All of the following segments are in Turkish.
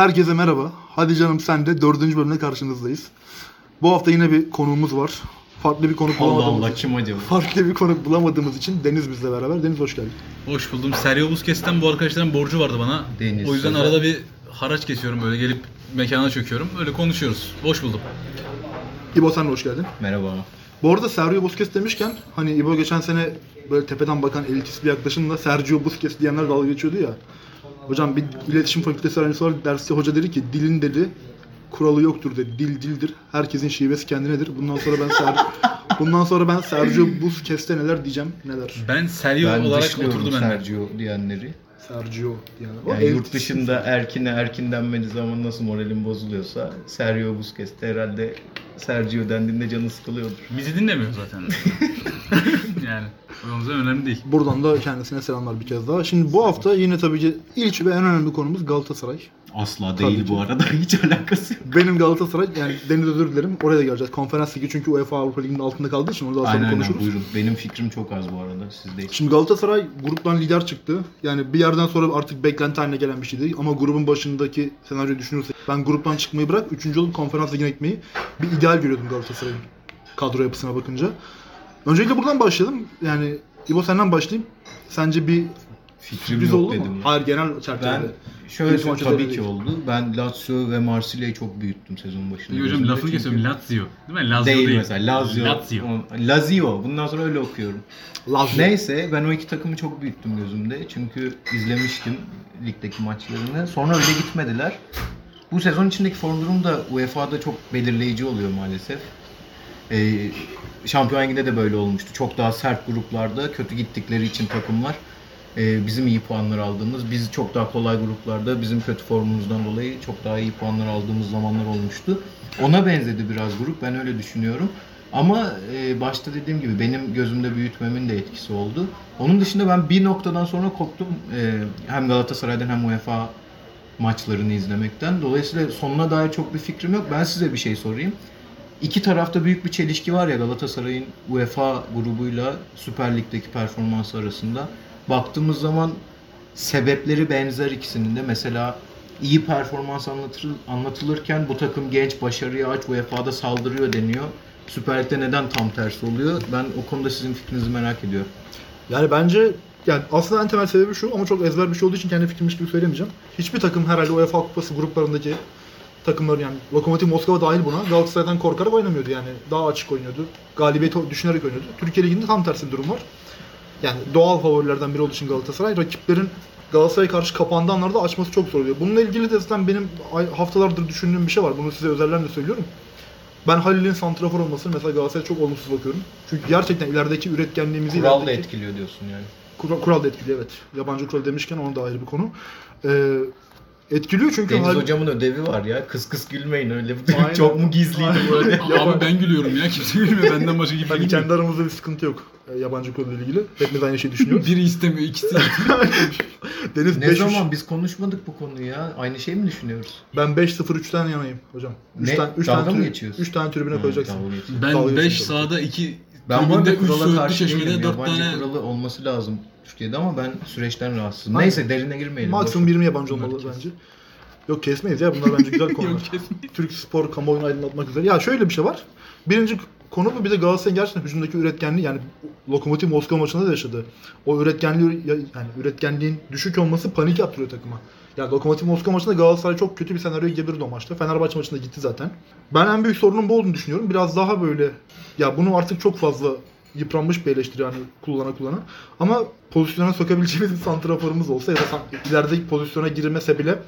Herkese merhaba. Hadi canım sen de dördüncü bölümde karşınızdayız. Bu hafta yine bir konuğumuz var. Farklı bir konuk Allah bulamadığımız Allah kim acaba? Farklı bir konuk bulamadığımız için Deniz bizle beraber. Deniz hoş geldin. Hoş buldum. Seryo Busquets'ten bu arkadaşların borcu vardı bana. Deniz o yüzden arada bir haraç kesiyorum böyle gelip mekana çöküyorum. Öyle konuşuyoruz. Hoş buldum. İbo sen de hoş geldin. Merhaba. Bu arada Sergio Busquets demişken hani İbo geçen sene böyle tepeden bakan elitist bir yaklaşımla Sergio Busquets diyenler dalga geçiyordu ya. Hocam bir iletişim fakültesi öğrencisi var derste hoca dedi ki dilin dedi kuralı yoktur dedi. Dil dildir. Herkesin şivesi kendinedir. Bundan sonra ben Ser Bundan sonra ben Sergio Busquets'te neler diyeceğim neler. Ben Seryo Ben olarak oturdum ben. Sergio diyenleri. Sergio yani. O Yani yurt dışında erkine erkin denmediği zaman nasıl moralim bozuluyorsa Sergio Busquets'te herhalde Sergio dendiğinde canı sıkılıyordur. Bizi dinlemiyor zaten. yani yüzden önemli değil. Buradan da kendisine selamlar bir kez daha. Şimdi bu hafta yine tabii ki ilk ve en önemli konumuz Galatasaray. Asla Tabii değil ki. bu arada hiç alakası yok. Benim Galatasaray yani Deniz özür dilerim oraya da geleceğiz. Konferans ligi çünkü UEFA Avrupa Ligi'nin altında kaldığı için orada daha sonra Aynen aynen konuşuruz. buyurun. Benim fikrim çok az bu arada sizde. Şimdi Galatasaray gruptan lider çıktı. Yani bir yerden sonra artık beklenti haline gelen bir şeydi. Ama grubun başındaki senaryoyu düşünürsek ben gruptan çıkmayı bırak 3. olup konferans ligine gitmeyi bir ideal görüyordum Galatasaray'ın kadro yapısına bakınca. Öncelikle buradan başlayalım. Yani İbo senden başlayayım. Sence bir Fikrim sürpriz yok oldu dedim. mu? ya. Hayır genel çerçevede. Ben şöyle maçta tabii ki oldu. Ben Lazio ve Marsilya'yı çok büyüttüm sezon başında. İyi hocam Gözümde lafını kesiyorum. Lazio. Değil mi? Lazio Değil, değil. mesela Lazio. Lazio. Lazio. Bundan sonra öyle okuyorum. Lazio. Neyse ben o iki takımı çok büyüttüm gözümde. Çünkü izlemiştim ligdeki maçlarını. Sonra öyle gitmediler. Bu sezon içindeki form durumu da UEFA'da çok belirleyici oluyor maalesef. Ee, Şampiyon Ligi'nde de böyle olmuştu. Çok daha sert gruplarda kötü gittikleri için takımlar e, bizim iyi puanlar aldığımız, biz çok daha kolay gruplarda bizim kötü formumuzdan dolayı çok daha iyi puanlar aldığımız zamanlar olmuştu. Ona benzedi biraz grup. Ben öyle düşünüyorum. Ama e, başta dediğim gibi benim gözümde büyütmemin de etkisi oldu. Onun dışında ben bir noktadan sonra koptum. E, hem Galatasaray'dan hem UEFA maçlarını izlemekten. Dolayısıyla sonuna dair çok bir fikrim yok. Ben size bir şey sorayım. İki tarafta büyük bir çelişki var ya Galatasaray'ın UEFA grubuyla Süper Lig'deki performansı arasında. Baktığımız zaman sebepleri benzer ikisinin de. Mesela iyi performans anlatır, anlatılırken bu takım genç, başarıya aç, UEFA'da saldırıyor deniyor. Süper Lig'de neden tam tersi oluyor? Ben o konuda sizin fikrinizi merak ediyorum. Yani bence yani aslında en temel sebebi şu ama çok ezber bir şey olduğu için kendi fikrimi hiçbir söylemeyeceğim. Hiçbir takım herhalde UEFA Kupası gruplarındaki takımlar yani Lokomotiv Moskova dahil buna Galatasaray'dan korkarak oynamıyordu yani. Daha açık oynuyordu. Galibiyeti düşünerek oynuyordu. Türkiye Ligi'nde tam tersi bir durum var. Yani doğal favorilerden biri olduğu için Galatasaray rakiplerin Galatasaray'a karşı kapandığı anlarda açması çok zor oluyor. Bununla ilgili de zaten benim haftalardır düşündüğüm bir şey var. Bunu size özelden de söylüyorum. Ben Halil'in santrafor olmasını mesela Galatasaray'a çok olumsuz bakıyorum. Çünkü gerçekten ilerideki üretkenliğimizi Kural da ilerideki- etkiliyor diyorsun yani. Kural, kural da etkiliyor evet. Yabancı kural demişken onun da ayrı bir konu. Ee, etkiliyor çünkü Deniz hal- hocamın ödevi var ya. Kıs kıs gülmeyin öyle. Aynen. Çok mu gizliydi böyle? Abi ben gülüyorum ya. Kimse gülmüyor. Benden başka kimse hani gülmüyor. kendi aramızda bir sıkıntı yok e, yabancı kuralla ilgili. Hepimiz aynı şeyi düşünüyoruz. Biri istemiyor. ikisi Deniz Ne 5 zaman biz konuşmadık bu konuyu ya? Aynı şey mi düşünüyoruz? Ben 5-0-3'ten yanayım hocam. 3 Ne? tane, üç Dalga tane, mı geçiyorsun? üç tane tribüne koyacaksın. Ben 5 geçiyorsun. sahada 2 Ben bu arada 3 kurala karşı değilim. 4 Yabancı tane kuralı olması lazım Türkiye'de ama ben süreçten rahatsızım. Aynen. Neyse derine girmeyelim. Maksimum boş ver. 20 yabancı Bunları olmalı kes. bence. Yok kesmeyiz ya bunlar bence güzel konular. Yok. Türk spor kamuoyunu aydınlatmak üzere. Ya şöyle bir şey var. Birinci konu bu bir de Galatasaray'ın gerçekten hücumdaki üretkenliği yani Lokomotiv Moskova maçında da yaşadı. O üretkenliği yani üretkenliğin düşük olması panik yaptırıyor takıma. Yani Lokomotiv Moskova maçında Galatasaray çok kötü bir senaryoya girdi o maçta. Fenerbahçe maçında gitti zaten. Ben en büyük sorunun bu olduğunu düşünüyorum. Biraz daha böyle ya bunu artık çok fazla yıpranmış bir eleştiri yani kullana kullana. Ama pozisyona sokabileceğimiz bir santraforumuz olsa ya da ilerideki pozisyona girmese bile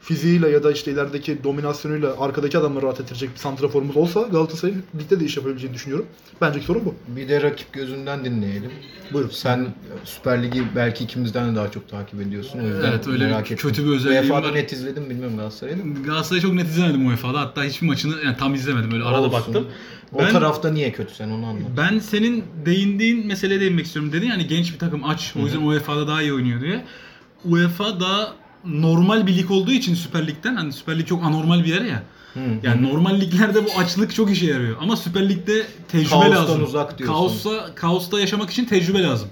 fiziğiyle ya da işte ilerideki dominasyonuyla arkadaki adamları rahat ettirecek bir santraforumuz olsa Galatasaray'ın ligde de iş yapabileceğini düşünüyorum. Bence sorun bu. Bir de rakip gözünden dinleyelim. Buyurun. Sen Süper Ligi belki ikimizden de daha çok takip ediyorsun. O yüzden Evet, öyle merak bir ettim. kötü bir özelliğim UEFA'da var. net izledim bilmiyorum Galatasaray'ı. Galatasaray'ı çok net izlemedim UEFA'da. Hatta hiçbir maçını yani tam izlemedim. Öyle arada Olsun. baktım. O Ben- tarafta niye kötü sen onu anlat. Ben senin değindiğin meseleye değinmek istiyorum. Dedin yani genç bir takım aç. O yüzden UEFA'da daha iyi oynuyor diye. UEFA daha normal bir lig olduğu için Süper Lig'den hani Süper Lig çok anormal bir yer ya. Hı. Yani normal liglerde bu açlık çok işe yarıyor. Ama Süper Lig'de tecrübe Kaostan lazım. uzak diyorsun. Kaosta, kaosta yaşamak için tecrübe lazım.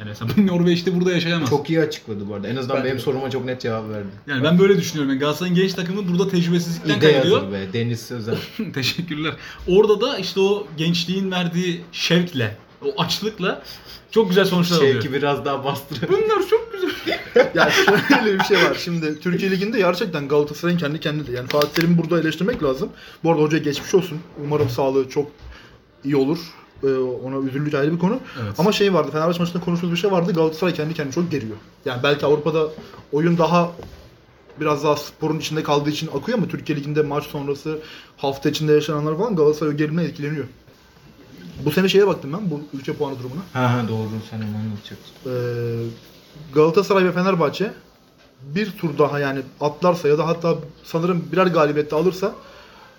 Yani mesela Norveç'te burada yaşayamaz. Çok iyi açıkladı bu arada. En azından Ben benim de. soruma çok net cevap verdi. Yani ben böyle düşünüyorum. Yani Galatasaray'ın genç takımı burada tecrübesizlikten İde kaybediyor. yazın be. Deniz Sözer. Teşekkürler. Orada da işte o gençliğin verdiği şevkle, o açlıkla çok güzel sonuçlar alıyor. Şevki biraz daha bastırıyor. Bunlar çok güzel. Ya şöyle bir şey var. Şimdi Türkiye Ligi'nde gerçekten Galatasaray'ın kendi kendine. Yani Fatih Terim'i burada eleştirmek lazım. Bu arada hocaya geçmiş olsun. Umarım sağlığı çok iyi olur. Ee, ona üzüldük ayrı bir konu. Evet. Ama şey vardı. Fenerbahçe maçında konuştuğumuz bir şey vardı. Galatasaray kendi kendine çok geriyor. Yani belki Avrupa'da oyun daha biraz daha sporun içinde kaldığı için akıyor ama Türkiye Ligi'nde maç sonrası hafta içinde yaşananlar falan Galatasaray gerilme etkileniyor. Bu sene şeye baktım ben bu ülke puanı durumuna. ha ha doğru sen onu anlatacaksın. Ee, Galatasaray ve Fenerbahçe bir tur daha yani atlarsa ya da hatta sanırım birer galibiyet de alırsa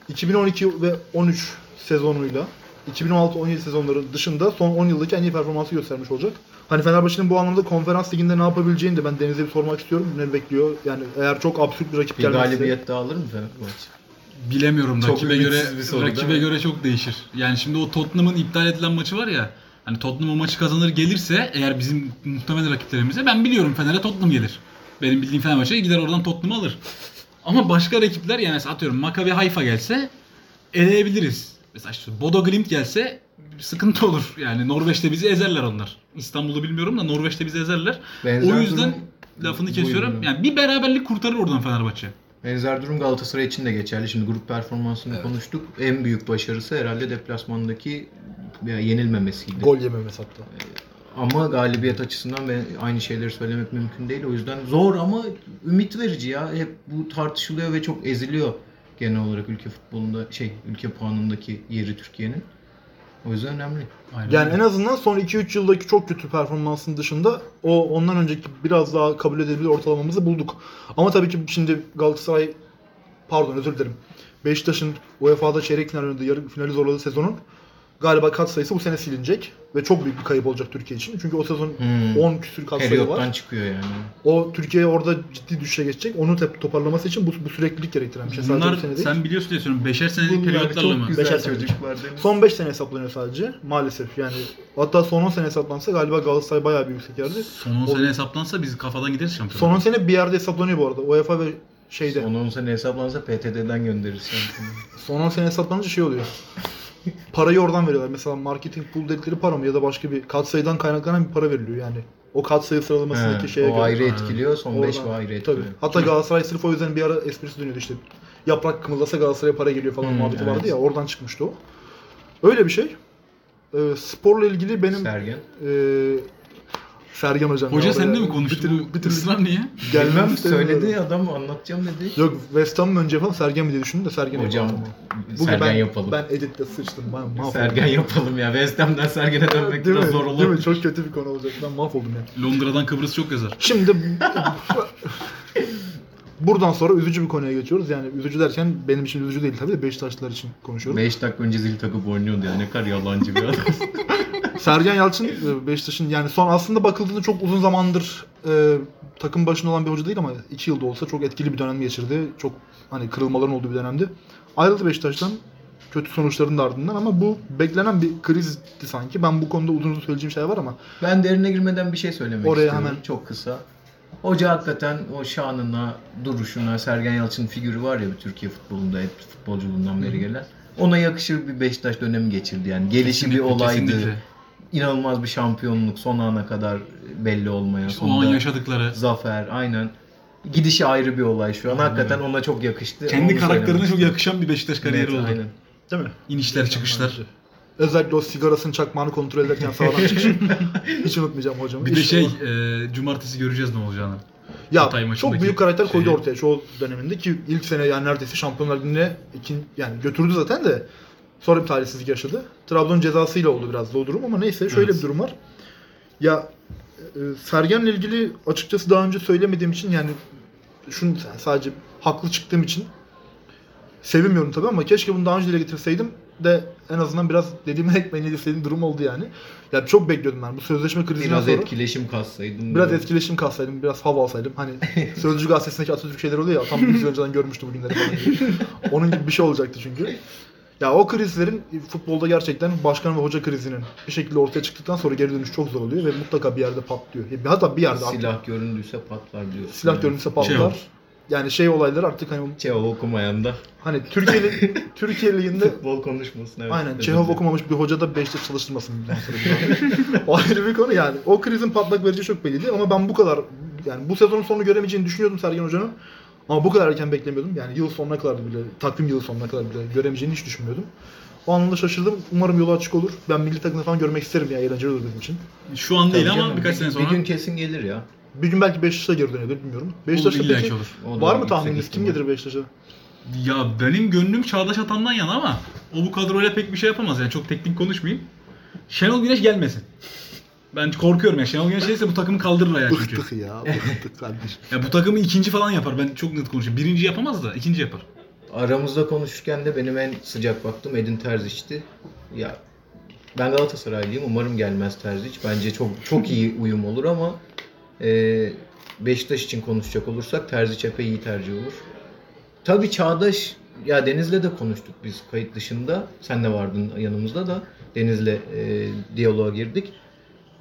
2012 ve 13 sezonuyla 2016-17 sezonların dışında son 10 yıldaki en iyi performansı göstermiş olacak. Hani Fenerbahçe'nin bu anlamda konferans liginde ne yapabileceğini de ben Deniz'e bir sormak istiyorum. Ne bekliyor? Yani eğer çok absürt bir rakip Bir gelmezse. galibiyet daha alır mı Fenerbahçe? Bilemiyorum Çok rakibe göre bir soru, rakibe göre çok değişir. Yani şimdi o Tottenham'ın iptal edilen maçı var ya. Hani Tottenham o maçı kazanır gelirse eğer bizim muhtemelen rakiplerimize ben biliyorum Fener'e Tottenham gelir. Benim bildiğim Fenerbahçe gider oradan Tottenham'ı alır. Ama başka rakipler yani atıyorum Maccabi Haifa gelse eleyebiliriz. Mesela işte Bodo Glimt gelse sıkıntı olur. Yani Norveç'te bizi ezerler onlar. İstanbul'u bilmiyorum da Norveç'te bizi ezerler. Benzer o yüzden durum- lafını kesiyorum. Yani bir beraberlik kurtarır oradan Fenerbahçe. Benzer durum Galatasaray için de geçerli. Şimdi grup performansını konuştuk. En büyük başarısı herhalde deplasmandaki yenilmemesiydi. Gol yememesi hatta. Ama galibiyet açısından ben aynı şeyleri söylemek mümkün değil. O yüzden zor ama ümit verici ya. Hep bu tartışılıyor ve çok eziliyor genel olarak ülke futbolunda şey ülke puanındaki yeri Türkiye'nin. O yüzden önemli. Aynen Yani öyle. en azından son 2-3 yıldaki çok kötü performansın dışında o ondan önceki biraz daha kabul edilebilir ortalamamızı bulduk. Ama tabii ki şimdi Galatasaray pardon özür dilerim. Beşiktaş'ın UEFA'da çeyrek final oynadığı yarı finali zorladığı sezonun galiba kat sayısı bu sene silinecek ve çok büyük bir kayıp olacak Türkiye için. Çünkü o sezon Hmm. 10 küsür kat sayı var. çıkıyor yani. O Türkiye orada ciddi düşüşe geçecek. Onu tep- toparlaması için bu, bu süreklilik gerektiren bir şey. Sadece Bunlar bu sene değil. sen biliyorsun diye söylüyorum. Beşer senelik periyotlarla mı? Beşer senelik. Son 5 sene hesaplanıyor sadece maalesef yani. Hatta son 10 sene hesaplansa galiba Galatasaray bayağı bir yüksek yerde. Son 10 O- sene hesaplansa biz kafadan gideriz şampiyona. Son 10 sene bir yerde hesaplanıyor bu arada. UEFA ve şeyde. Son 10 sene hesaplansa PTT'den gönderirsin. Son 10 sene hesaplanınca şey oluyor. Parayı oradan veriyorlar. Mesela marketing pool dedikleri para mı ya da başka bir katsayıdan kaynaklanan bir para veriliyor yani. O katsayı sıralamasındaki şeye o göre. ayrı etkiliyor, son 5 Oradan- o ayrı Tabii. etkiliyor. Hatta Galatasaray sırf o yüzden bir ara esprisi dönüyordu işte. Yaprak kımıldasa Galatasaray'a para geliyor falan Hmm, muhabbeti evet. vardı ya oradan çıkmıştı o. Öyle bir şey. Ee, sporla ilgili benim Sergen. e, Sergen hocam. Hoca seninle mi konuştu? Türlü ısrar niye? gelmem söyledi adam anlatacağım dedi. Yok West Ham mı önce yapalım Sergen mi diye düşündüm de Sergen Hocam yapalım. Bugün Sergen ben, yapalım. Ben editte sıçtım. Ben mahvoldum. Sergen yapalım ya. West Ham'den Sergen'e dönmek Değil biraz mi? zor Değil olur. mi? Çok kötü bir konu olacak. Ben mahvoldum yani. Londra'dan Kıbrıs çok yazar. Şimdi buradan sonra üzücü bir konuya geçiyoruz. Yani üzücü derken benim için üzücü değil tabii de Beşiktaşlılar için konuşuyorum. 5 dakika önce zil takıp oynuyordu ya. Ne kadar yalancı bir adam. Sergen Yalçın e, Beşiktaş'ın yani son aslında bakıldığında çok uzun zamandır e, takım başında olan bir hoca değil ama 2 yılda olsa çok etkili bir dönem geçirdi. Çok hani kırılmaların olduğu bir dönemdi. Ayrıldı Beşiktaş'tan kötü sonuçların da ardından ama bu beklenen bir krizdi sanki. Ben bu konuda uzun uzun söyleyeceğim şeyler var ama ben derine girmeden bir şey söylemek Oraya istiyorum. hemen. Çok kısa. Hoca hakikaten o şanına, duruşuna, Sergen Yalçın figürü var ya bir Türkiye futbolunda hep futbolculuğundan beri gelen. Ona yakışır bir Beşiktaş dönemi geçirdi yani. Gelişi bir Kesinlikle, olaydı. kesinlikle. İnanılmaz bir şampiyonluk son ana kadar belli olmayan. İşte o an sonunda yaşadıkları. Zafer aynen. Gidişi ayrı bir olay şu an. Aynen Hakikaten ona çok yakıştı. Kendi Onu karakterine çok yakışan bir Beşiktaş kariyeri Net, oldu. Aynen. değil mi? İnişler çıkışlar. Özellikle o sigarasının çakmağını kontrol ederken sağdan çıkış. Hiç unutmayacağım hocam. Bir de şey, e, cumartesi göreceğiz ne olacağını. Ya Hatay çok büyük karakter koydu şeyi. ortaya çoğu döneminde ki ilk sene yani neredeyse Şampiyonlar Ligi'ne ikin, yani götürdü zaten de sonra bir talihsizlik yaşadı. Trabzon cezasıyla oldu biraz da o durum ama neyse şöyle Evet. bir durum var. Ya e, Sergen'le ilgili açıkçası daha önce söylemediğim için yani şunu sadece haklı çıktığım için sevinmiyorum tabii ama keşke bunu daha önce dile getirseydim de en azından biraz dediğime ekmeğini yedirseydim durum oldu yani. Ya çok bekliyordum ben bu sözleşme krizinden Biraz sonra. etkileşim kassaydın. Biraz etkileşim kalsaydım, biraz hava alsaydım. Hani Sözcü gazetesindeki Atatürk şeyler oluyor ya, tam bir önceden görmüştüm bugünleri falan. Onun gibi bir şey olacaktı çünkü. Ya o krizlerin futbolda gerçekten başkan ve hoca krizinin bir şekilde ortaya çıktıktan sonra geri dönüş çok zor oluyor ve mutlaka bir yerde patlıyor. Hatta bir yerde artık Silah göründüyse patlar diyorsun. silah Yani. görünürse patlar. Çehov. Yani şey olayları artık hani Çehov okumayan da hani Türkiye Li- Türkiye liginde futbol konuşmasın. Evet. aynen Çehov okumamış bir hoca da Beşiktaş çalıştırmasın bundan sonra. o ayrı bir konu yani. O krizin patlak verici çok belliydi ama ben bu kadar yani bu sezonun sonunu göremeyeceğini düşünüyordum Sergen Hoca'nın. Ama bu kadar erken beklemiyordum. Yani yıl sonuna kadar bile, takvim yılı sonuna kadar bile göremeyeceğini hiç düşünmüyordum. O anlamda şaşırdım. Umarım yolu açık olur. Ben milli takımda falan görmek isterim ya. Eğlenceli olur bizim için. Şu an değil ama birkaç bir- sene sonra Bir gün kesin gelir ya. Bir gün belki Beşiktaş'a geri dönebilir bilmiyorum. olur, Beşiktaş'ta illa peki ki olur. O da var mı yüksek tahmininiz? Kim ihtimal. gelir Beşiktaş'a? Ya benim gönlüm Çağdaş Atan'dan yana ama o bu kadroyla pek bir şey yapamaz yani çok teknik konuşmayayım. Şenol Güneş gelmesin. Ben korkuyorum ya. Şenol Güneş gelirse bu takımı kaldırır ya çünkü. Bıktık ya. Bıktık kardeşim. Ya bu takımı ikinci falan yapar. Ben çok net konuşayım. Birinci yapamaz da ikinci yapar. Aramızda konuşurken de benim en sıcak baktığım Edin Terzic'ti. Ya ben Galatasaraylıyım. Umarım gelmez Terzic. Bence çok çok iyi uyum olur ama e, Beşiktaş için konuşacak olursak Terzic epey iyi tercih olur. Tabii Çağdaş ya Deniz'le de konuştuk biz kayıt dışında. Sen de vardın yanımızda da. Deniz'le e, diyaloğa girdik.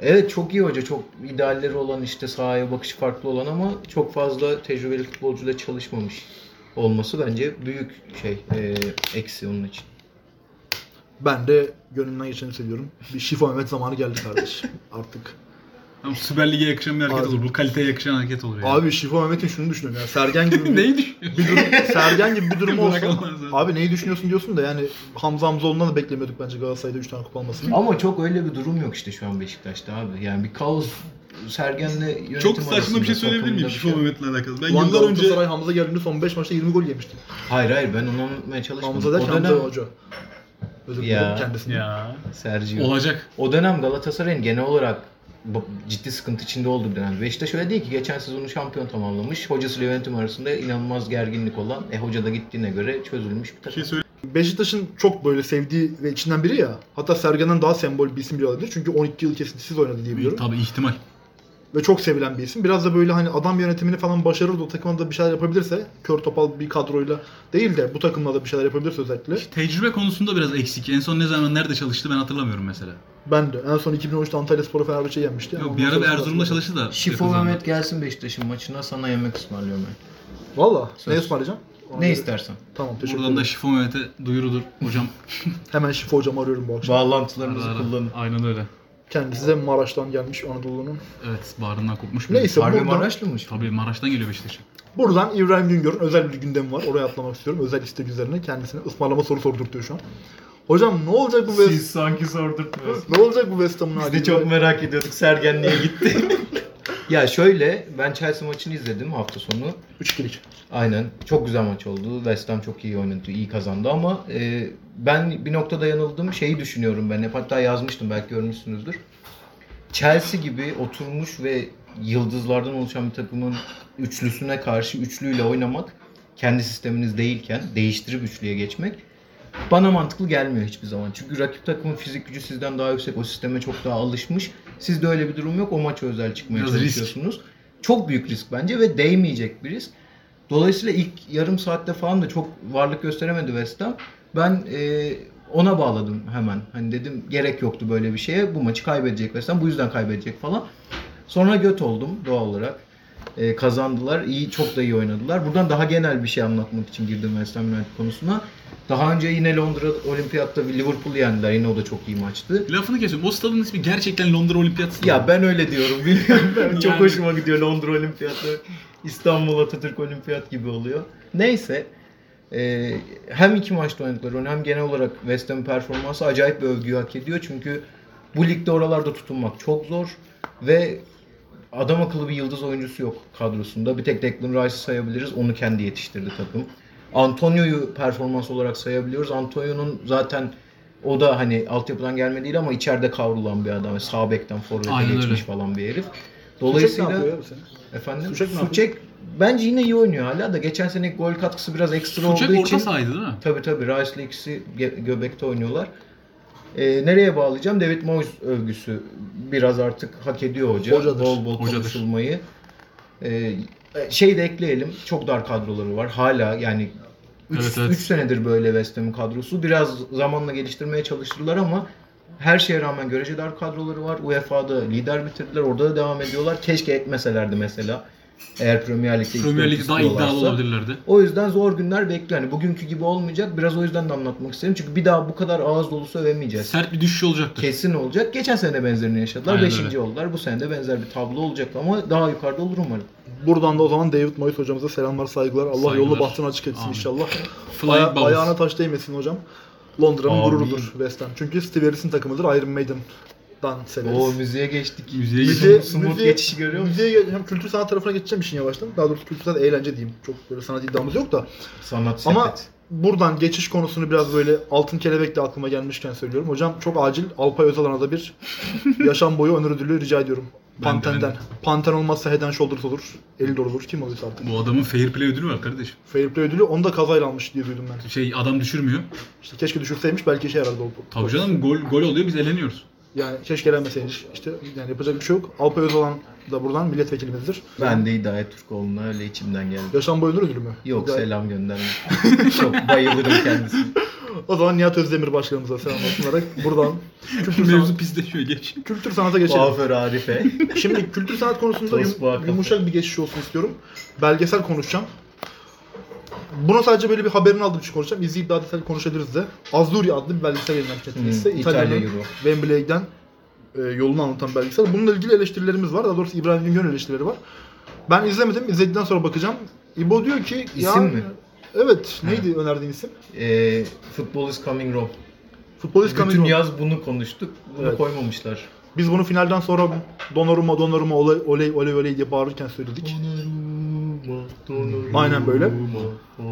Evet çok iyi hoca. Çok idealleri olan işte sahaya bakışı farklı olan ama çok fazla tecrübeli futbolcuyla çalışmamış olması bence büyük şey e, eksi onun için. Ben de gönlümden geçeni seviyorum. Bir Şifo Mehmet zamanı geldi kardeş. Artık. Ama Süper Lig'e yakışan bir hareket Abi. olur. Bu kaliteye yakışan hareket olur yani. Abi Şifo Mehmet'in şunu düşünüyorum ya. Sergen gibi bir, Neyi düşünüyorsun? bir durum, Sergen gibi bir durum olsa. Bırakamaz. Abi neyi düşünüyorsun diyorsun da yani Hamza Hamzoğlu'ndan da beklemiyorduk bence Galatasaray'da 3 tane kupa almasını. Ama çok öyle bir durum yok işte şu an Beşiktaş'ta abi. Yani bir kaos Sergen'le yönetim Çok saçma arasında bir şey söyleyebilir takımda miyim bir Şifo şey- Mehmet'le alakalı? Ben Ulan yıllar önce Galatasaray Hamza geldiğinde son 5 maçta 20 gol yemişti. Hayır hayır ben onu anlatmaya çalışmadım. Hamza o derken dönem Hamza Hoca. Özür dilerim Ya. kendisine. ya Sergio. olacak. O dönem Galatasaray'ın genel olarak ciddi sıkıntı içinde olduğu bir dönem. Beşiktaş öyle değil ki geçen sezonu şampiyon tamamlamış. Hocası ile yönetim arasında inanılmaz gerginlik olan. E hoca da gittiğine göre çözülmüş bir takım. şey. Beşiktaş'ın çok böyle sevdiği ve içinden biri ya. Hatta Sergen'den daha sembol bir isim bile olabilir. Çünkü 12 yıl kesintisiz oynadı diye biliyorum. Tabii ihtimal. Ve çok sevilen bir isim. Biraz da böyle hani adam yönetimini falan başarır da o takımda da bir şeyler yapabilirse, kör topal bir kadroyla değil de bu takımla da bir şeyler yapabilirse özellikle. Tecrübe konusunda biraz eksik. En son ne zaman nerede çalıştı ben hatırlamıyorum mesela. Ben de en son 2013'te Antalya Spor'a Fenerbahçe'yi yenmişti. ama Yok, bir ara bir Erzurum'da çalıştı da. Şifo Mehmet gelsin Beşiktaş'ın maçına sana yemek ısmarlıyorum ben. Valla. Ne ısmarlayacağım? Ona Ne göre- istersen. Tamam teşekkür Buradan da. Şifo Mehmet'e duyurudur hocam. Hemen Şifo hocamı arıyorum bu akşam. Ara. kullanın. Aynen öyle. Kendisi de Maraş'tan gelmiş Anadolu'nun. Evet bağrından kopmuş. bir- Neyse Harbi buradan, Maraşlı mı? Tabii Maraş'tan geliyor Beşiktaş'a. buradan İbrahim Güngör'ün özel bir gündemi var. Oraya atlamak istiyorum. Özel istek üzerine kendisine ısmarlama soru sordurtuyor şu an. Hocam ne olacak bu West... sanki sordurtmuyorsunuz. Ne olacak bu West Ham'ın Biz hali? de çok merak ediyorduk Sergen niye gitti. ya şöyle ben Chelsea maçını izledim hafta sonu. 3-2'lik. Aynen. Çok güzel maç oldu. West Ham çok iyi oynadı, iyi kazandı ama e, ben bir noktada yanıldım. Şeyi düşünüyorum ben hep hatta yazmıştım belki görmüşsünüzdür. Chelsea gibi oturmuş ve yıldızlardan oluşan bir takımın üçlüsüne karşı üçlüyle oynamak kendi sisteminiz değilken değiştirip üçlüye geçmek bana mantıklı gelmiyor hiçbir zaman. Çünkü rakip takımın fizik gücü sizden daha yüksek. O sisteme çok daha alışmış. Sizde öyle bir durum yok. O maça özel çıkmaya Biraz risk. çalışıyorsunuz. Çok büyük risk bence ve değmeyecek bir risk. Dolayısıyla ilk yarım saatte falan da çok varlık gösteremedi West Ham. Ben e, ona bağladım hemen. Hani dedim gerek yoktu böyle bir şeye. Bu maçı kaybedecek West Ham. Bu yüzden kaybedecek falan. Sonra göt oldum doğal olarak. E, kazandılar. İyi, çok da iyi oynadılar. Buradan daha genel bir şey anlatmak için girdim West Ham United konusuna. Daha önce yine Londra Olimpiyat'ta Liverpool'u yendiler. Yine o da çok iyi maçtı. Lafını kesiyorum. O stadın ismi gerçekten Londra Olimpiyat Stadı. Ya ben öyle diyorum biliyorum. Ben Çok Yani- hoşuma gidiyor Londra Olimpiyatı. İstanbul Atatürk Olimpiyat gibi oluyor. Neyse. e, hem iki maçta oynadıkları hem genel olarak West Ham performansı acayip bir övgüyü hak ediyor. Çünkü bu ligde oralarda tutunmak çok zor. Ve adam akıllı bir yıldız oyuncusu yok kadrosunda. Bir tek Declan Rice'ı sayabiliriz. Onu kendi yetiştirdi takım. Antonio'yu performans olarak sayabiliyoruz. Antonio'nun zaten o da hani altyapıdan gelme değil ama içeride kavrulan bir adam. Sağ bekten forvete geçmiş öyle. falan bir herif. Suçek ne Dolayısıyla yapıyor ya bu sene? efendim Suçek ne Suçek bence yine iyi oynuyor hala da geçen sene gol katkısı biraz ekstra Suçak olduğu orta için sahaydı değil mi? Tabii tabii Rice'le ikisi ge- göbekte oynuyorlar. Ee, nereye bağlayacağım? David Moyes övgüsü biraz artık hak ediyor hoca. Hocadır. Bol bol Hocadır. konuşulmayı. Ee, şey de ekleyelim. Çok dar kadroları var. Hala yani 3 Evet, evet. senedir böyle West Ham'ın kadrosu. Biraz zamanla geliştirmeye çalıştılar ama her şeye rağmen görece dar kadroları var. UEFA'da lider bitirdiler. Orada da devam ediyorlar. Keşke etmeselerdi mesela. Eğer Premier Lig'de Premier Lig'de daha iddialı olabilirlerdi. O yüzden zor günler bekliyor. Yani bugünkü gibi olmayacak. Biraz o yüzden de anlatmak istedim. Çünkü bir daha bu kadar ağız dolusu övemeyeceğiz. Sert bir düşüş olacaktır. Kesin olacak. Geçen sene de benzerini yaşadılar. Aynen Beşinci öyle. oldular. Bu sene de benzer bir tablo olacak ama daha yukarıda olur umarım. Buradan da o zaman David Moyes hocamıza selamlar, saygılar. Allah Saygılar. yolunu bahtını açık etsin Amin. inşallah. Aya- ayağına taş değmesin hocam. Londra'nın Amin. gururudur West Ham. Çünkü Steve Harris'in takımıdır. Iron Maiden'dan severiz. O müziğe geçtik. Müziğe Müziğe, geçelim. Smooth müziğe- geçişi görüyor musun? müziğe hem kültür sanat tarafına geçeceğim işin yavaştan. Daha doğrusu kültür sanat eğlence diyeyim. Çok böyle sanat iddiamız yok da. Sanat Ama sepet. buradan geçiş konusunu biraz böyle altın kelebek de aklıma gelmişken söylüyorum. Hocam çok acil Alpay Özalan'a da bir yaşam boyu onur ödülü rica ediyorum. Panten'den. Panten olmazsa Head and Shoulders olur. Eldor olur. Kim olursa artık. Bu adamın fair play ödülü var kardeşim. Fair Play ödülü onu da kazayla almış diye duydum ben. Şey adam düşürmüyor. İşte keşke düşürseymiş belki işe yarardı o. Tabii canım gol gol oluyor biz eleniyoruz. Yani keşke elenmeseymiş. İşte yani yapacak bir şey yok. Alpay Özalan da buradan milletvekilimizdir. Ben de Hidayet Türkoğlu'na öyle içimden geldi. Yaşam boyu onur ödülü mü? Yok Güzel. selam gönderme. Çok bayılırım kendisine. O zaman Nihat Özdemir başkanımıza selam sunarak buradan kültür, sanat, Mevzu pisleşiyor geç. kültür sanata geçelim. Kuaför Arife. Şimdi kültür sanat konusunda yum- yumuşak bir geçiş olsun istiyorum. Belgesel konuşacağım. Buna sadece böyle bir haberini aldığım için konuşacağım. İzleyip daha detaylı konuşabiliriz de. Azzurri adlı bir belgesel yayınlanmış Netflix'te. Hmm, İtalya İtalya'nın Euro. Wembley'den e, yolunu anlatan belgesel. Bununla ilgili eleştirilerimiz var. Daha doğrusu İbrahim Güngör'ün eleştirileri var. Ben izlemedim. İzledikten sonra bakacağım. İbo diyor ki... İsim mi? Evet. Neydi önerdiğin isim? Ee, Football is coming Rome. Futbolist Bütün Camilo. yaz bunu konuştuk. Bunu Evet. koymamışlar. Biz bunu finalden sonra Donnarumma oley oley oley oley diye bağırırken söyledik. Aynen böyle.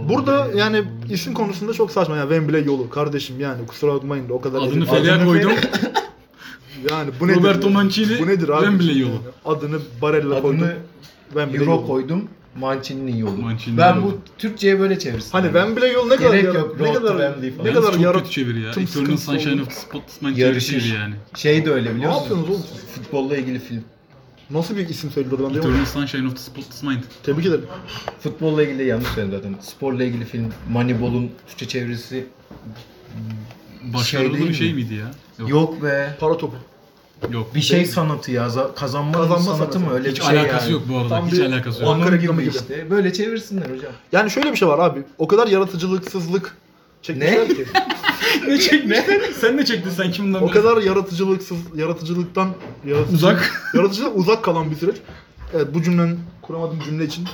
Burada yani isim konusunda çok saçma yani Wembley yolu kardeşim yani kusura bakmayın da o kadar Adını Adını koydum. yani bu nedir? Roberto Mancini, bu nedir abi? Wembley yolu. Adını Barella koydum. Adını Wembley Euro yolu. koydum. Mancini'nin yolu. Mancini'nin ben yolu. bu Türkçe'ye böyle çevirsin. Hani Wembley yolu ne kadar Gerek yok, ne kadar Wembley falan. ne kadar çok yara kötü çeviri ya. tüm Eternal Sunshine of the Spotless Mind çeviri yani. Şey de öyle biliyor Ne musun? yapıyorsunuz oğlum? Futbolla ilgili film. Nasıl bir isim söylüyor ben Eternal diyorum. Sunshine of the Spotless Mind. Tebrik ederim. Futbolla ilgili yanlış söyledim zaten. Sporla ilgili film. Moneyball'un Türkçe çevirisi. Başarılı değil bir şey mi? miydi ya? Yok. Yok be. Para topu. Yok. Bir şey sanatı ya. za- Kazanma, Kazanma sanatı, sanatı. mı? Öyle Hiç bir şey alakası yani. yok bu arada. Tam Hiç bir- alakası yok. Onun reklamı gibi gibi. işte. Böyle çevirsinler hocam. Yani şöyle bir şey var abi. O kadar yaratıcılıksızlık çekmişler Ne? ki. ne çek ne? Sen ne çektin sen kimden O kadar yaratıcılıksız, yaratıcılıktan yaratıcı, Uzak. yaratıcılıktan uzak kalan bir süreç. Evet bu cümlenin kuramadığım cümle için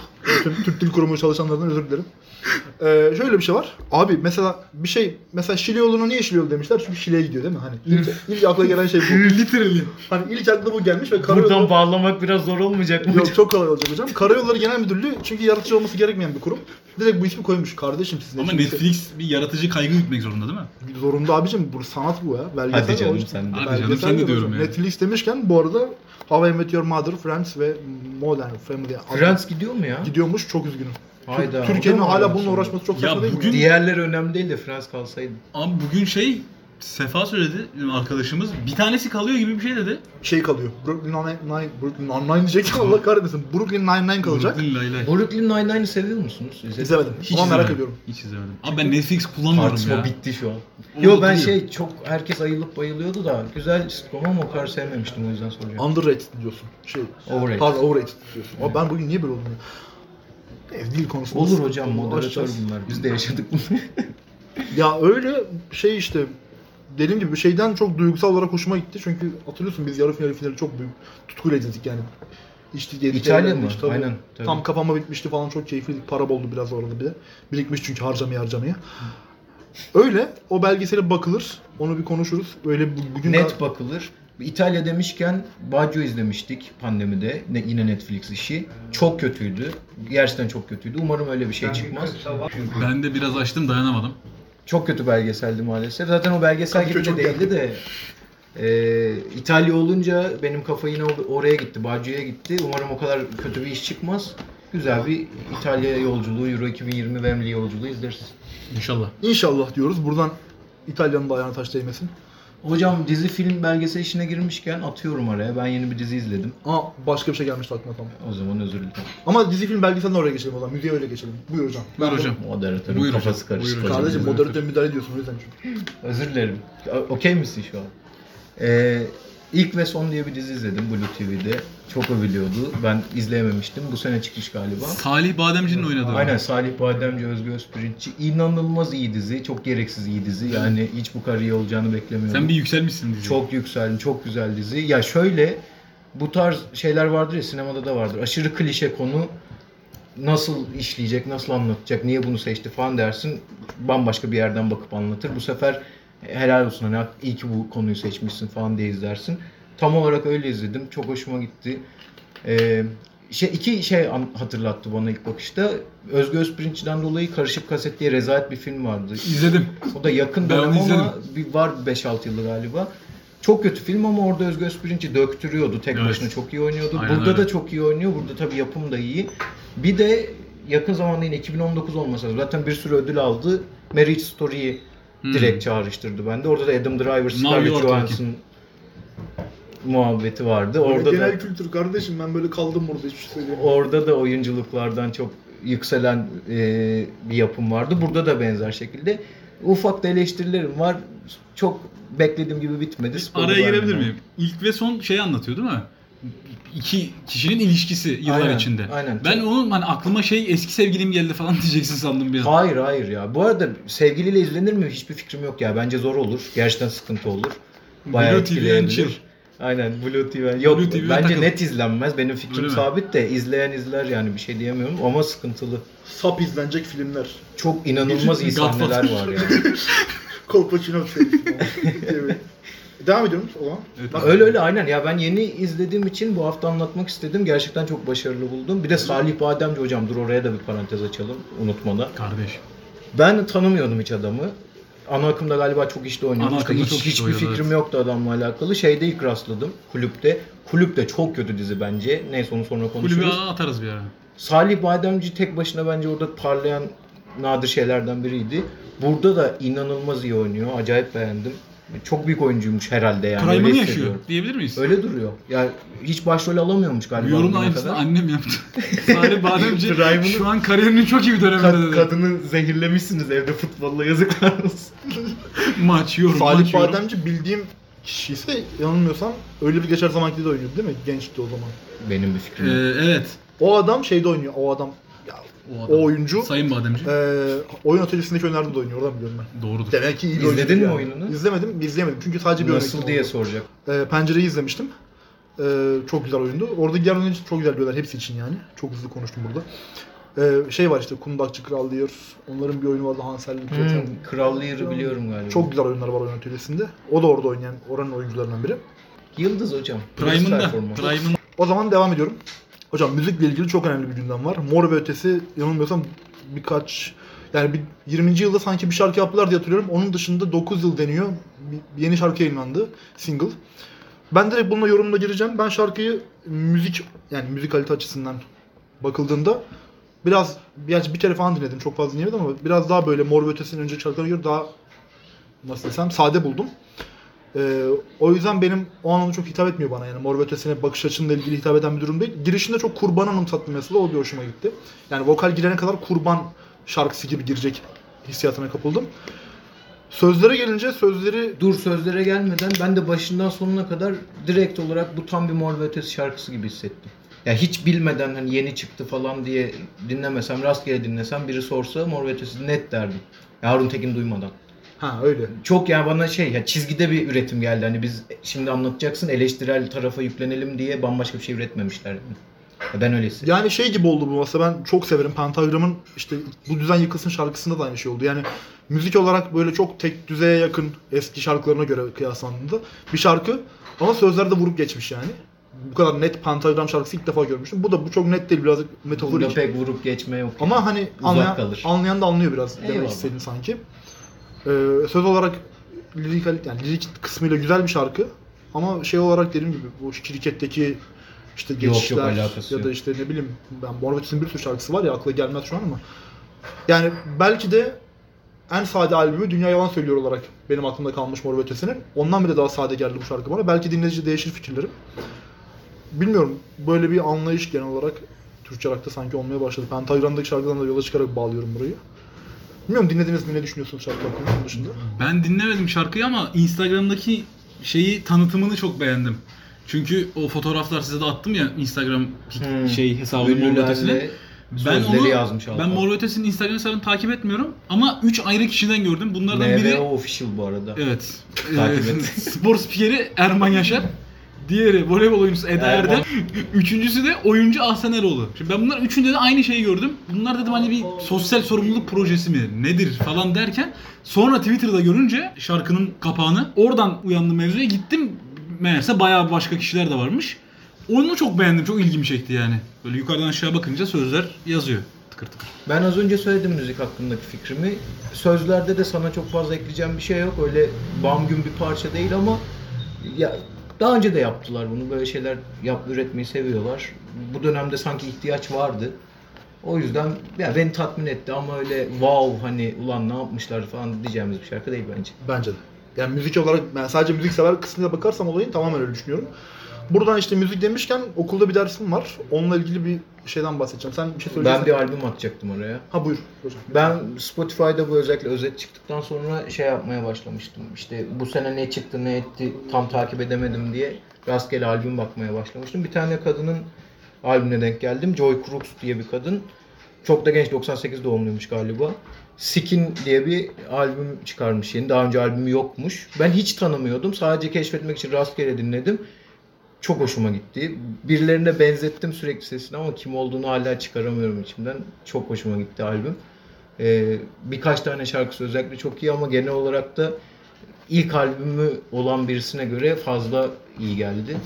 tüm Türk Dil Kurumu çalışanlardan özür dilerim. Ee, şöyle bir şey var. Abi mesela bir şey mesela Şili yoluna niye Şili yolu demişler? Çünkü Şile'ye gidiyor değil mi? Hani ilk, ilk akla gelen şey bu. Literally. Hani ilk akla bu gelmiş ve Buradan karayolu... bağlamak biraz zor olmayacak mı? Yok çok kolay olacak hocam. Karayolları Genel Müdürlüğü çünkü yaratıcı olması gerekmeyen bir kurum. Direkt bu ismi koymuş. Kardeşim sizin Ama şey- Netflix bir yaratıcı kaygı gütmek zorunda değil mi? Zorunda abicim bu sanat bu ya. Belgesel Hadi canım sen de. Hadi canım, sen de diyorum yani. Netflix demişken bu arada How I Met Your Mother, Friends ve Modern Family Friends gidiyor mu ya? gidiyormuş çok üzgünüm. Hayda. Türkiye'nin hala bununla uğraşması çok Ya saçma değil mi? bugün- Diğerleri önemli değil de Friends kalsaydı. Abi bugün şey Sefa söyledi arkadaşımız. Bir tanesi kalıyor gibi bir şey dedi. Şey kalıyor. Brooklyn Nine-Nine, Brooklyn Nine-Nine diyecektim Allah kahretmesin. Brooklyn Nine-Nine kalacak. Brooklyn Nine-Nine'ı seviyor musunuz? İzlemedim Hiç ama merak izlemedim. ediyorum. Hiç izlemedim. Abi ben Netflix kullanmıyorum Tartışma ya. bitti şu an. Yo ben şey çok herkes ayılıp bayılıyordu da güzel sitcom ama o kadar sevmemiştim o yüzden soracağım. Underrated diyorsun. Şey, Overrated. Pardon overrated diyorsun. Ama ben bugün niye böyle oldum ya? E, dil konusunda Olur hocam moderatör bunlar. Biz de yaşadık bunu. Ya öyle şey işte dediğim gibi şeyden çok duygusal olarak hoşuma gitti. Çünkü hatırlıyorsun biz yarı final finali çok büyük tutkuyla izledik yani. İçti yedik. İtalya mı? tabii. Aynen, tabii. Tam kapama bitmişti falan çok keyifliydik. Para boldu biraz orada bir de. Birikmiş çünkü harcamaya harcamaya. Öyle o belgesele bakılır. Onu bir konuşuruz. Böyle bu- bugün Net bakılır. İtalya demişken Baggio izlemiştik pandemide. Ne, yine Netflix işi. Çok kötüydü. Gerçekten çok kötüydü. Umarım öyle bir şey çıkmaz. Ben de biraz açtım dayanamadım. Çok kötü belgeseldi maalesef. Zaten o belgesel Kadıköy gibi de değildi de. e, İtalya olunca benim kafa yine oraya gitti. Baggio'ya gitti. Umarım o kadar kötü bir iş çıkmaz. Güzel bir İtalya yolculuğu, Euro 2020 Wembley yolculuğu izleriz. İnşallah. İnşallah diyoruz. Buradan İtalya'nın da ayağına taş değmesin. Hocam dizi film belgesel işine girmişken atıyorum araya. Ben yeni bir dizi izledim. Aa başka bir şey gelmişti aklıma tam. O zaman özür dilerim. Ama dizi film belgeselden oraya geçelim o zaman. Müziğe öyle geçelim. Buyur hocam. Buyur Ben hocam. Moderatörün Buyur kafası hocam, karıştı. buyur hocam. Kardeşim moderatör müdahale ediyorsun o yüzden çünkü. Özür dilerim. O- Okey misin şu an? Ee, İlk ve Son diye bir dizi izledim Blue TV'de. Çok övülüyordu. Ben izleyememiştim. Bu sene çıkmış galiba. Salih Bademci'nin oynadığı. Aynen Salih Bademci, Özgür Özpirinççi. İnanılmaz iyi dizi. Çok gereksiz iyi dizi. Yani hiç bu kadar iyi olacağını beklemiyordum. Sen bir yükselmişsin dizi. Çok yükseldi. Çok güzel dizi. Ya şöyle bu tarz şeyler vardır ya sinemada da vardır. Aşırı klişe konu nasıl işleyecek, nasıl anlatacak, niye bunu seçti falan dersin. Bambaşka bir yerden bakıp anlatır. Bu sefer helal olsun hani iyi ki bu konuyu seçmişsin falan diye izlersin. Tam olarak öyle izledim. Çok hoşuma gitti. Ee, şey iki şey hatırlattı bana ilk bakışta. Özgür Özpirinç'ten dolayı Karışık Kaset diye rezalet bir film vardı. İzledim. O da yakın dönem ama bir var 5-6 yılı galiba. Çok kötü film ama orada Özgür Özpirinç'i döktürüyordu. Tek Evet. başına çok iyi oynuyordu. Aynen Burada öyle. da çok iyi oynuyor. Burada tabii yapım da iyi. Bir de yakın zamanda yine 2019 olmasa zaten bir sürü ödül aldı. Marriage Story'yi. Direkt çağrıştırdı bende. Orada da Adam Driver, Scarlett Johansson muhabbeti vardı. Orada Orada genel da kültür kardeşim ben böyle kaldım burada hiçbir şey söyleyemem. orada da oyunculuklardan çok yükselen e, bir yapım vardı. Burada da benzer şekilde. Ufak da eleştirilerim var. Çok beklediğim gibi bitmedi. Spoiler Araya girebilir miyim? İlk ve son şeyi anlatıyor değil mi? İki kişinin ilişkisi yıllar Aynen, içinde. aynen. Ben onun hani aklıma şey eski sevgilim geldi falan diyeceksin sandım bir an. Hayır hayır ya. Bu arada sevgiliyle izlenir mi hiçbir fikrim yok ya. Bence zor olur. Gerçekten sıkıntı olur. Bayağı Blue TV chill. Aynen Blue TV. Yok Blue TV'ye bence takıl. net izlenmez. Benim fikrim Öyle mi? sabit de izleyen izler yani bir şey diyemiyorum ama sıkıntılı. Sap izlenecek filmler. Çok inanılmaz iyi sahneler var yani. Kolpaçino serisi. Devam ediyoruz o zaman. Evet. Bak- Öyle öyle aynen ya ben yeni izlediğim için bu hafta anlatmak istedim. Gerçekten çok başarılı buldum. Bir de Salih Bademci hocam dur oraya da bir parantez açalım unutmadan. Kardeş. Ben tanımıyordum hiç adamı. Ana akımda galiba çok işte oynuyordu. Ana İşte akımda hiç, çok işte hiçbir oynuyordu, fikrim evet. yoktu adamla alakalı. Şeyde ilk rastladım kulüpte. Kulüp de çok kötü dizi bence. Neyse onu sonra Kulübü konuşuruz. atarız bir ara. Salih Bademci tek başına bence orada parlayan nadir şeylerden biriydi. Burada da inanılmaz iyi oynuyor. Acayip beğendim. Çok büyük oyuncuymuş herhalde yani. Prime'ını yaşıyor diyebilir miyiz? Öyle duruyor. Ya hiç başrol alamıyormuş galiba. bugüne aynısını kadar. annem yaptı. Salih Bademci şu an kariyerinin çok iyi bir döneminde Kad- dedi. kadını zehirlemişsiniz evde futbolla yazıklar olsun. Maç, yorum, Salih maç, yorum. Bademci bildiğim kişi ise yanılmıyorsam öyle bir geçer zamanki de oynuyordu değil mi? Gençti o zaman. Benim bir fikrim. Ee, evet. O adam şeyde oynuyor. O adam O, adam. o oyuncu Sayın Bademci. e, oyun atölyesindeki oyunlarda da oynuyor. Oradan biliyorum ben. Doğrudur. Demek ki iyi bir İzledin mi yani. oyununu? İzlemedim, izleyemedim. Çünkü sadece bir Nasıl diye oldu. soracak. E, Pencereyi izlemiştim. E, çok güzel oyundu. Orada diğer oyuncu çok güzel diyorlar hepsi için yani. Çok hızlı konuştum burada. E, şey var işte Kundakçı Kral Lear. Onların bir oyunu vardı Hansel Hmm, Gretel. Kral Lear'ı biliyorum galiba. Çok güzel oyunlar var oyun atölyesinde. O da orada oynayan oranın oyuncularından biri. Yıldız hocam. Prime'ında. performans. Prime'ın O zaman devam ediyorum. Hocam müzikle ilgili çok önemli bir gündem var. Mor ve Ötesi yanılmıyorsam birkaç yani bir 20. yılda sanki bir şarkı yaptılar diye hatırlıyorum. Onun dışında 9 yıl deniyor. Bir yeni şarkı yayınlandı. Single. Ben direkt bununla yorumuna gireceğim. Ben şarkıyı müzik yani müzikalite açısından bakıldığında biraz bir, bir kere falan dinledim. Çok fazla dinlemedim ama biraz daha böyle Mor ve Ötesi'nin önceki şarkılarına göre daha nasıl desem sade buldum. Ee, o yüzden benim o anlamda çok hitap etmiyor bana yani Mor Ötesi'ne bakış açınla ilgili hitap eden bir durum değil. Girişinde çok kurban anımsattı mesela o bir hoşuma gitti. Yani vokal girene kadar kurban şarkısı gibi girecek hissiyatına kapıldım. Sözlere gelince sözleri Dur sözlere gelmeden ben de başından sonuna kadar direkt olarak bu tam bir Mor Ötesi şarkısı gibi hissettim. Ya hiç bilmeden hani yeni çıktı falan diye dinlemesem, rastgele dinlesem biri sorsa Mor Ötesi net derdim. Harun Tekin duymadan. Ha öyle. Çok yani bana şey ya çizgide bir üretim geldi. Hani biz şimdi anlatacaksın eleştirel tarafa yüklenelim diye bambaşka bir şey üretmemişler. Ya Ben öyle hissediyorum. Yani şey gibi oldu bu mesela ben çok severim. Pentagram'ın işte bu düzen yıkılsın şarkısında da aynı şey oldu. Yani müzik olarak böyle çok tek düzeye yakın eski şarkılarına göre kıyaslandığında bir şarkı ama sözlerde vurup geçmiş yani. Bu kadar net pentagram şarkısı ilk defa görmüştüm. Bu da bu çok net değil birazcık Bunda metaforik. pek vurup geçme yok. Ama yani. hani Uzak anlayan, kalır. anlayan da anlıyor biraz demek Eyvallah. istediğini sanki. Ee, söz olarak lirik, yani lirik kısmıyla güzel bir şarkı. Ama şey olarak dediğim gibi bu şirketteki işte Yok, yok, geçişler alakası ya da yok. işte ne bileyim ben ve Ötesi'nin bir sürü şarkısı var ya akla gelmez şu an ama yani belki de en sade albümü Dünya Yalan Söylüyor olarak benim aklımda kalmış Mor Ötesi'nin. Ondan bile daha sade geldi bu şarkı bana. Belki dinleyici değişir fikirlerim. Bilmiyorum. Böyle bir anlayış genel olarak Türkçe rock'ta sanki olmaya başladı. Pentagram'daki şarkıdan da yola çıkarak bağlıyorum burayı. Bilmiyorum dinlediniz mi ne düşünüyorsunuz şarkı hakkında dışında? Ben dinlemedim şarkıyı ama Instagram'daki şeyi tanıtımını çok beğendim. Çünkü o fotoğraflar size de attım ya Instagram Hmm. şey hesabı Mor Ötesi'ne. Ben onu yazmış ben. Mor Ötesi'nin Instagram hesabını takip etmiyorum ama 3 ayrı kişiden gördüm. Bunlardan NVO biri official bu arada. evet. Takip e, et. spor spikeri Erman Yaşar. Diğeri voleybol oyuncusu Eda Erman. Erdem. Üçüncüsü de oyuncu Ahsen Eroğlu. Şimdi ben bunlar üçünde de aynı şeyi gördüm. Bunlar dedim hani bir sosyal sorumluluk projesi mi nedir falan derken sonra Twitter'da görünce şarkının kapağını oradan uyandım mevzuya gittim. Meğerse bayağı başka kişiler de varmış. Onu çok beğendim. Çok ilgimi çekti yani. Böyle yukarıdan aşağı bakınca sözler yazıyor. Tıkır tıkır. Ben az önce söyledim müzik hakkındaki fikrimi. Sözlerde de sana çok fazla ekleyeceğim bir şey yok. Öyle bam gün bir parça değil ama ya daha önce de yaptılar bunu. Böyle şeyler yap üretmeyi seviyorlar. Bu dönemde sanki ihtiyaç vardı. O yüzden ya beni tatmin etti ama öyle wow hani ulan ne yapmışlar falan diyeceğimiz bir şarkı değil bence. Bence de. Yani müzik olarak ben sadece müzik sever kısmına bakarsam olayın tamamen öyle düşünüyorum. Buradan işte müzik demişken okulda bir dersim var. Onunla ilgili bir şeyden bahsedeceğim. Sen bir şey söyleyeceksin. Ben bir albüm atacaktım oraya. Ha buyur. hocam. Ben Spotify'da bu özellikle özet çıktıktan sonra şey yapmaya başlamıştım. İşte bu sene ne çıktı ne etti tam takip edemedim diye rastgele albüm bakmaya başlamıştım. Bir tane kadının albümüne denk geldim. Joy Crooks diye bir kadın. Çok da genç 98 doğumluymuş galiba. Skin diye bir albüm çıkarmış yeni. Daha önce albümü yokmuş. Ben hiç tanımıyordum. Sadece keşfetmek için rastgele dinledim. Çok hoşuma gitti. Birilerine benzettim sürekli sesini ama kim olduğunu hala çıkaramıyorum içimden. Çok hoşuma gitti albüm. Ee, birkaç tane şarkısı özellikle çok iyi ama genel olarak da ilk albümü olan birisine göre fazla iyi geldi.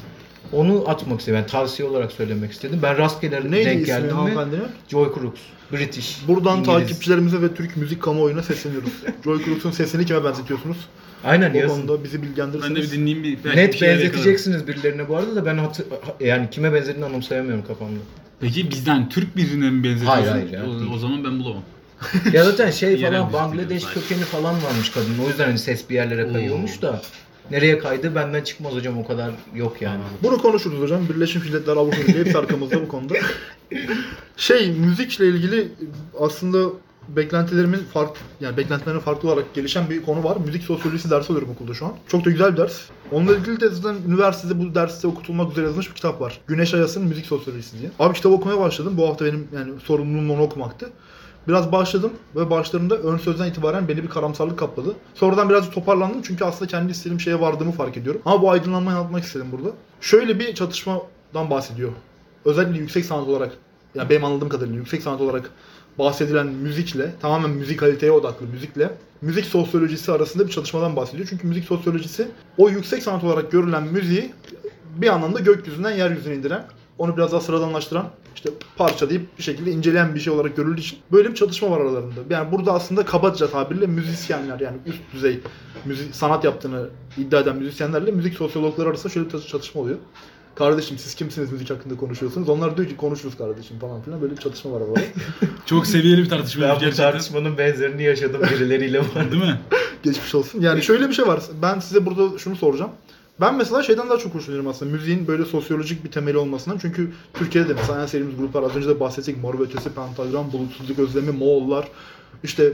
Onu atmak istedim. Yani tavsiye olarak söylemek istedim. Ben rastgele Neydi denk ismi geldim hanımefendinin? Joy Crooks. British. Buradan İngiliz. takipçilerimize ve Türk müzik kamuoyuna sesleniyoruz. Joy Crooks'un sesini kime benzetiyorsunuz? Aynen O yazın. konuda bizi Ben de bir dinleyeyim bir. belki bir Net şeyler yakalarım. benzeteceksiniz birilerine bu arada da ben hatır, yani kime benzediğini anımsayamıyorum kafamda. Peki bizden Türk birine mi benzetiyorsun? Hayır, hayır ya, o, o zaman ben bulamam. ya zaten şey Yerel falan müzik Bangladeş biliyorsun kökeni falan varmış kadının. O yüzden hani ses bir yerlere kayıyormuş da. Nereye kaydı benden çıkmaz hocam o kadar yok yani. Bunu konuşuruz hocam. Birleşmiş Milletler Avrupa Birliği hepsi arkamızda bu konuda. Şey müzikle ilgili aslında beklentilerimin farklı yani beklentilerin farklı olarak gelişen bir konu var. Müzik sosyolojisi dersi alıyorum okulda şu an. Çok da güzel bir ders. Onunla ilgili de zaten üniversitede bu derste okutulmak üzere yazılmış bir kitap var. Güneş Ayas'ın Müzik Sosyolojisi diye. Abi kitabı okumaya başladım. Bu hafta benim yani sorumluluğum onu okumaktı. Biraz başladım ve başlarında ön sözden itibaren beni bir karamsarlık kapladı. Sonradan biraz toparlandım çünkü aslında kendi istediğim şeye vardığımı fark ediyorum. Ama bu aydınlanmayı anlatmak istedim burada. Şöyle bir çatışmadan bahsediyor. Özellikle yüksek sanat olarak, yani benim anladığım kadarıyla yüksek sanat olarak bahsedilen müzikle, tamamen müzikaliteye odaklı müzikle, müzik sosyolojisi arasında bir çatışmadan bahsediyor. Çünkü müzik sosyolojisi o yüksek sanat olarak görülen müziği bir anlamda gökyüzünden yeryüzüne indiren, onu biraz daha sıradanlaştıran, işte parçalayıp bir şekilde inceleyen bir şey olarak görüldüğü için böyle bir çatışma var aralarında. Yani burada aslında kabaca tabirle müzisyenler yani üst düzey müzik sanat yaptığını iddia eden müzisyenlerle müzik sosyologları arasında şöyle bir çatışma oluyor. Kardeşim siz kimsiniz müzik hakkında konuşuyorsunuz? Onlar diyor ki konuşuruz kardeşim falan filan. Böyle bir çatışma var arada. Çok seviyeli bir tartışma Ben bu gerçekten. tartışmanın benzerini yaşadım birileriyle var. Değil mi? Geçmiş olsun. Yani şöyle bir şey var. Ben size burada şunu soracağım. Ben mesela şeyden daha çok hoşlanıyorum aslında. Müziğin böyle sosyolojik bir temeli olmasından. Çünkü Türkiye'de de mesela en sevdiğimiz gruplar az önce de bahsettik. Mor ve Ötesi, Pentagram, Bulutsuzluk Özlemi, Moğollar. işte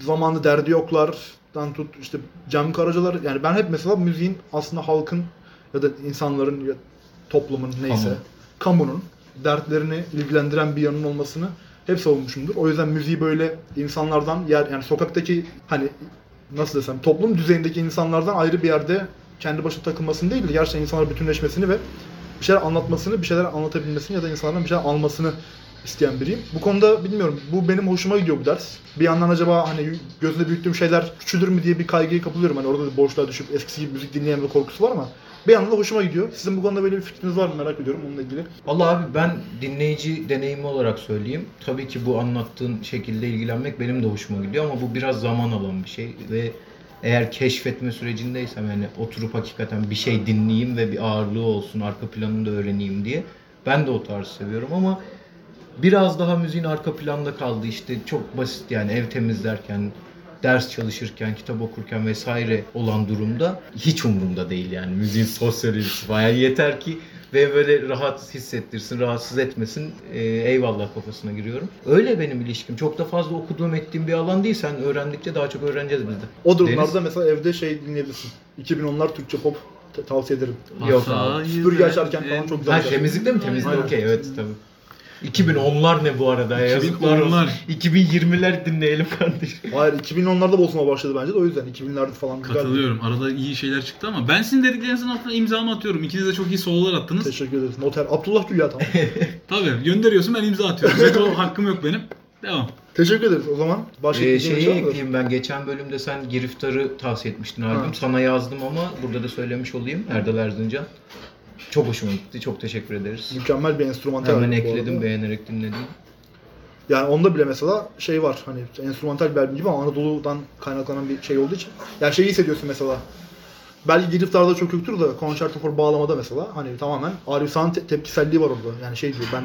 zamanlı derdi yoklardan tut işte Cem Karacalar. Yani ben hep mesela müziğin aslında halkın ya da insanların ya toplumun neyse Kamu. kamunun dertlerini ilgilendiren bir yanın olmasını hep savunmuşumdur. O yüzden müziği böyle insanlardan yer yani sokaktaki hani nasıl desem toplum düzeyindeki insanlardan ayrı bir yerde kendi başına takılmasını değil de gerçekten insanlar bütünleşmesini ve bir şeyler anlatmasını, bir şeyler anlatabilmesini ya da insanlardan bir şeyler almasını isteyen biriyim. Bu konuda bilmiyorum. Bu benim hoşuma gidiyor bu ders. Bir yandan acaba hani gözünde büyüttüğüm şeyler küçülür mü diye bir kaygıya kapılıyorum. Hani orada da boşluğa düşüp eskisi gibi müzik dinleyememe korkusu var ama bir yandan da hoşuma gidiyor. Sizin bu konuda böyle bir fikriniz var mı merak ediyorum onunla ilgili. Vallahi abi ben dinleyici deneyimi olarak söyleyeyim. Tabii ki bu anlattığın şekilde ilgilenmek benim de hoşuma gidiyor ama bu biraz zaman alan bir şey ve eğer keşfetme sürecindeysem yani oturup hakikaten bir şey dinleyeyim ve bir ağırlığı olsun, arka planını da öğreneyim diye ben de o tarzı seviyorum ama biraz daha müziğin arka planda kaldı işte çok basit yani ev temizlerken ders çalışırken, kitap okurken vesaire olan durumda hiç umurumda değil yani müziğin sosyolojisi falan. Yani yeter ki ve böyle rahat hissettirsin, rahatsız etmesin. Ee, eyvallah kafasına giriyorum. Öyle benim ilişkim. Çok da fazla okuduğum ettiğim bir alan değil. Sen öğrendikçe daha çok öğreneceğiz biz de. O durumlarda Deniz? mesela evde şey dinleyebilirsin. 2010'lar Türkçe pop tavsiye ederim. Yok Süpürge açarken falan çok güzel. Ha temizlikte mi? Temizlikte okey evet tabii. 2010'lar ne bu arada ya? Yazıklar olsun. 2010'lar. 2020'ler dinleyelim kardeşim. Hayır 2010'larda bozulma başladı bence de o yüzden 2000'lerde falan. Katılıyorum. Arada iyi şeyler çıktı ama ben sizin dediklerinizin altına imzamı atıyorum. İkiniz de çok iyi sololar attınız. Teşekkür ederiz. Noter Abdullah Gül ya tamam. Tabii gönderiyorsun ben imza atıyorum. Veto hakkım yok benim. Devam. Teşekkür ederiz o zaman. Başka Ee, şeyi şey ekleyeyim ben geçen bölümde sen Giriftar'ı tavsiye etmiştin albüm. Sana yazdım ama burada da söylemiş olayım Erdal Erzincan. Çok hoşuma gitti. Çok teşekkür ederiz. Mükemmel bir enstrümantal. Hemen ekledim beğenerek dinledim. Yani onda bile mesela şey var hani enstrümantal bir albüm gibi ama Anadolu'dan kaynaklanan bir şey olduğu için. Yani şeyi hissediyorsun mesela. Belki Giriftar'da çok yoktur da Concerto for bağlamada mesela hani tamamen Arif Sağ'ın te- tepkiselliği var orada. Yani şey diyor ben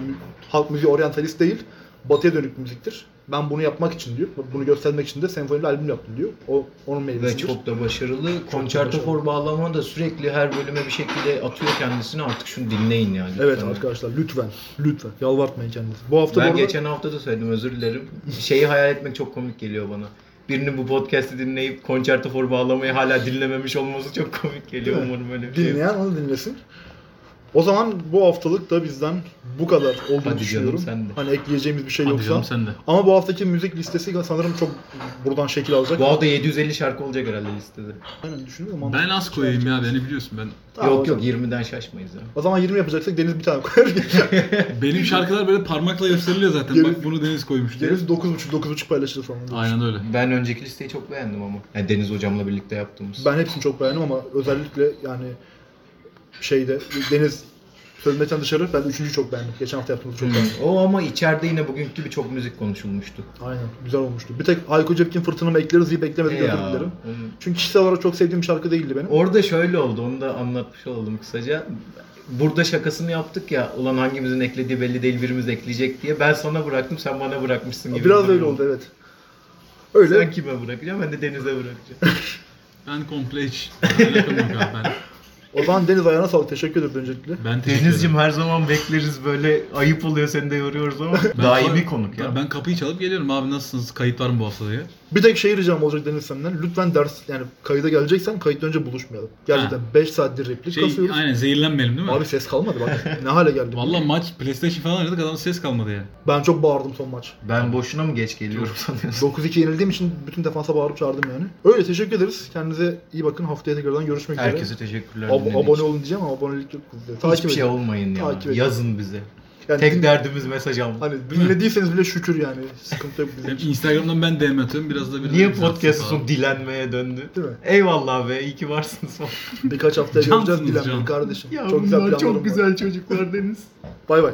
halk müziği oryantalist değil batıya dönük bir müziktir. Ben bunu yapmak için diyor. Bunu göstermek için de senfoni bir albüm yaptım diyor. O onun Ve meyvesidir. çok da başarılı. başarılı. for bağlama da sürekli her bölüme bir şekilde atıyor kendisini. Artık şunu dinleyin yani. Evet lütfen. arkadaşlar lütfen lütfen yalvartmayın kendinizi. Bu hafta Ben arada geçen hafta da söyledim özür dilerim. Şeyi hayal etmek çok komik geliyor bana. Birinin bu podcast'i dinleyip Concerto for bağlamayı hala dinlememiş olması çok komik geliyor. Umarım öyle bir şey. dinleyen onu dinlesin. O zaman bu haftalık da bizden bu kadar olduğunu canım, düşünüyorum. sen de. Hani ekleyeceğimiz bir şey Hadi yoksa. canım sen de. Ama bu haftaki müzik listesi sanırım çok buradan şekil alacak. Bu hafta 750 şarkı olacak herhalde listede. Aynen düşünüyorum ama. Ben az koyayım ya beni biliyorsun ben. Tamam, yok yok zaman- 20'den şaşmayız ya. O zaman 20 yapacaksak Deniz bir tane koyar. Benim şarkılar böyle parmakla gösteriliyor zaten. Geri- Bak bunu Deniz koymuş diye. Deniz 9.5 9.5 paylaşırız falan. Aynen öyle. Ben önceki listeyi çok beğendim ama. Yani Deniz hocamla birlikte yaptığımız. Ben hepsini çok beğendim ama özellikle yani şeyde Deniz Sözmetten dışarı ben üçüncüyü çok beğendim. Geçen hafta yaptığımızı çok beğendim. O ama içeride yine bugünkü gibi çok müzik konuşulmuştu. Aynen güzel olmuştu. Bir tek Hayko Cepkin fırtınamı ekleriz deyip eklemedik E özür ya, dilerim. onun- Çünkü kişisel olarak çok sevdiğim bir şarkı değildi benim. Orada şöyle oldu, onu da anlatmış olalım kısaca. Burada şakasını yaptık ya, ulan hangimizin eklediği belli değil birimiz ekleyecek diye. Ben sana bıraktım, sen bana bırakmışsın gibi. Biraz bir durum öyle oldu evet. Öyle. Sen kime bırakacaksın, ben de Deniz'e bırakacağım. Ben komple hiç alakam yok abi ben. O zaman Deniz ayağına sağlık. Teşekkür ederim öncelikle. Ben teşekkür Deniz'cim ederim. her zaman bekleriz böyle ayıp oluyor seni de yoruyoruz ama Ben daimi konuk ya. Ben, ben kapıyı çalıp geliyorum abi nasılsınız? Kayıt var mı bu hafta diye. Bir tek şey ricam olacak Deniz senden. Lütfen ders yani kayıda geleceksen kayıttan önce buluşmayalım. Gerçekten 5 saattir replik Şey kasıyoruz. aynen zehirlenmeyelim değil mi? Abi ses kalmadı bak. ne hale geldik. Vallahi maç PlayStation falan oynadık adamın ses kalmadı yani. Ben çok bağırdım son maç. Ben boşuna mı geç geliyorum sanıyorsun? 9-2 yenildiğim için bütün defansa bağırıp çağırdım yani. Öyle teşekkür ederiz. Kendinize iyi bakın. Haftaya tekrardan görüşmek üzere. Herkese teşekkürler. Ab- dinlediğiniz abone için. olun diyeceğim ama abonelik yok. Hiçbir Takip şey edin. olmayın ya. Takip edin. Yazın bize. Yani Tek din- derdimiz mesaj almak. Hani dinlediyseniz bile şükür yani. Sıkıntı yok bizim için. Instagram'dan ben DM atıyorum biraz da bir Niye podcast son dilenmeye döndü? Değil mi? Eyvallah be, iyi ki varsınız. Birkaç haftaya Cansınız göreceğiz dilenmeyi kardeşim. ya çok güzel bunlar planlarım çok var. güzel çocuklar Deniz. Bay bay.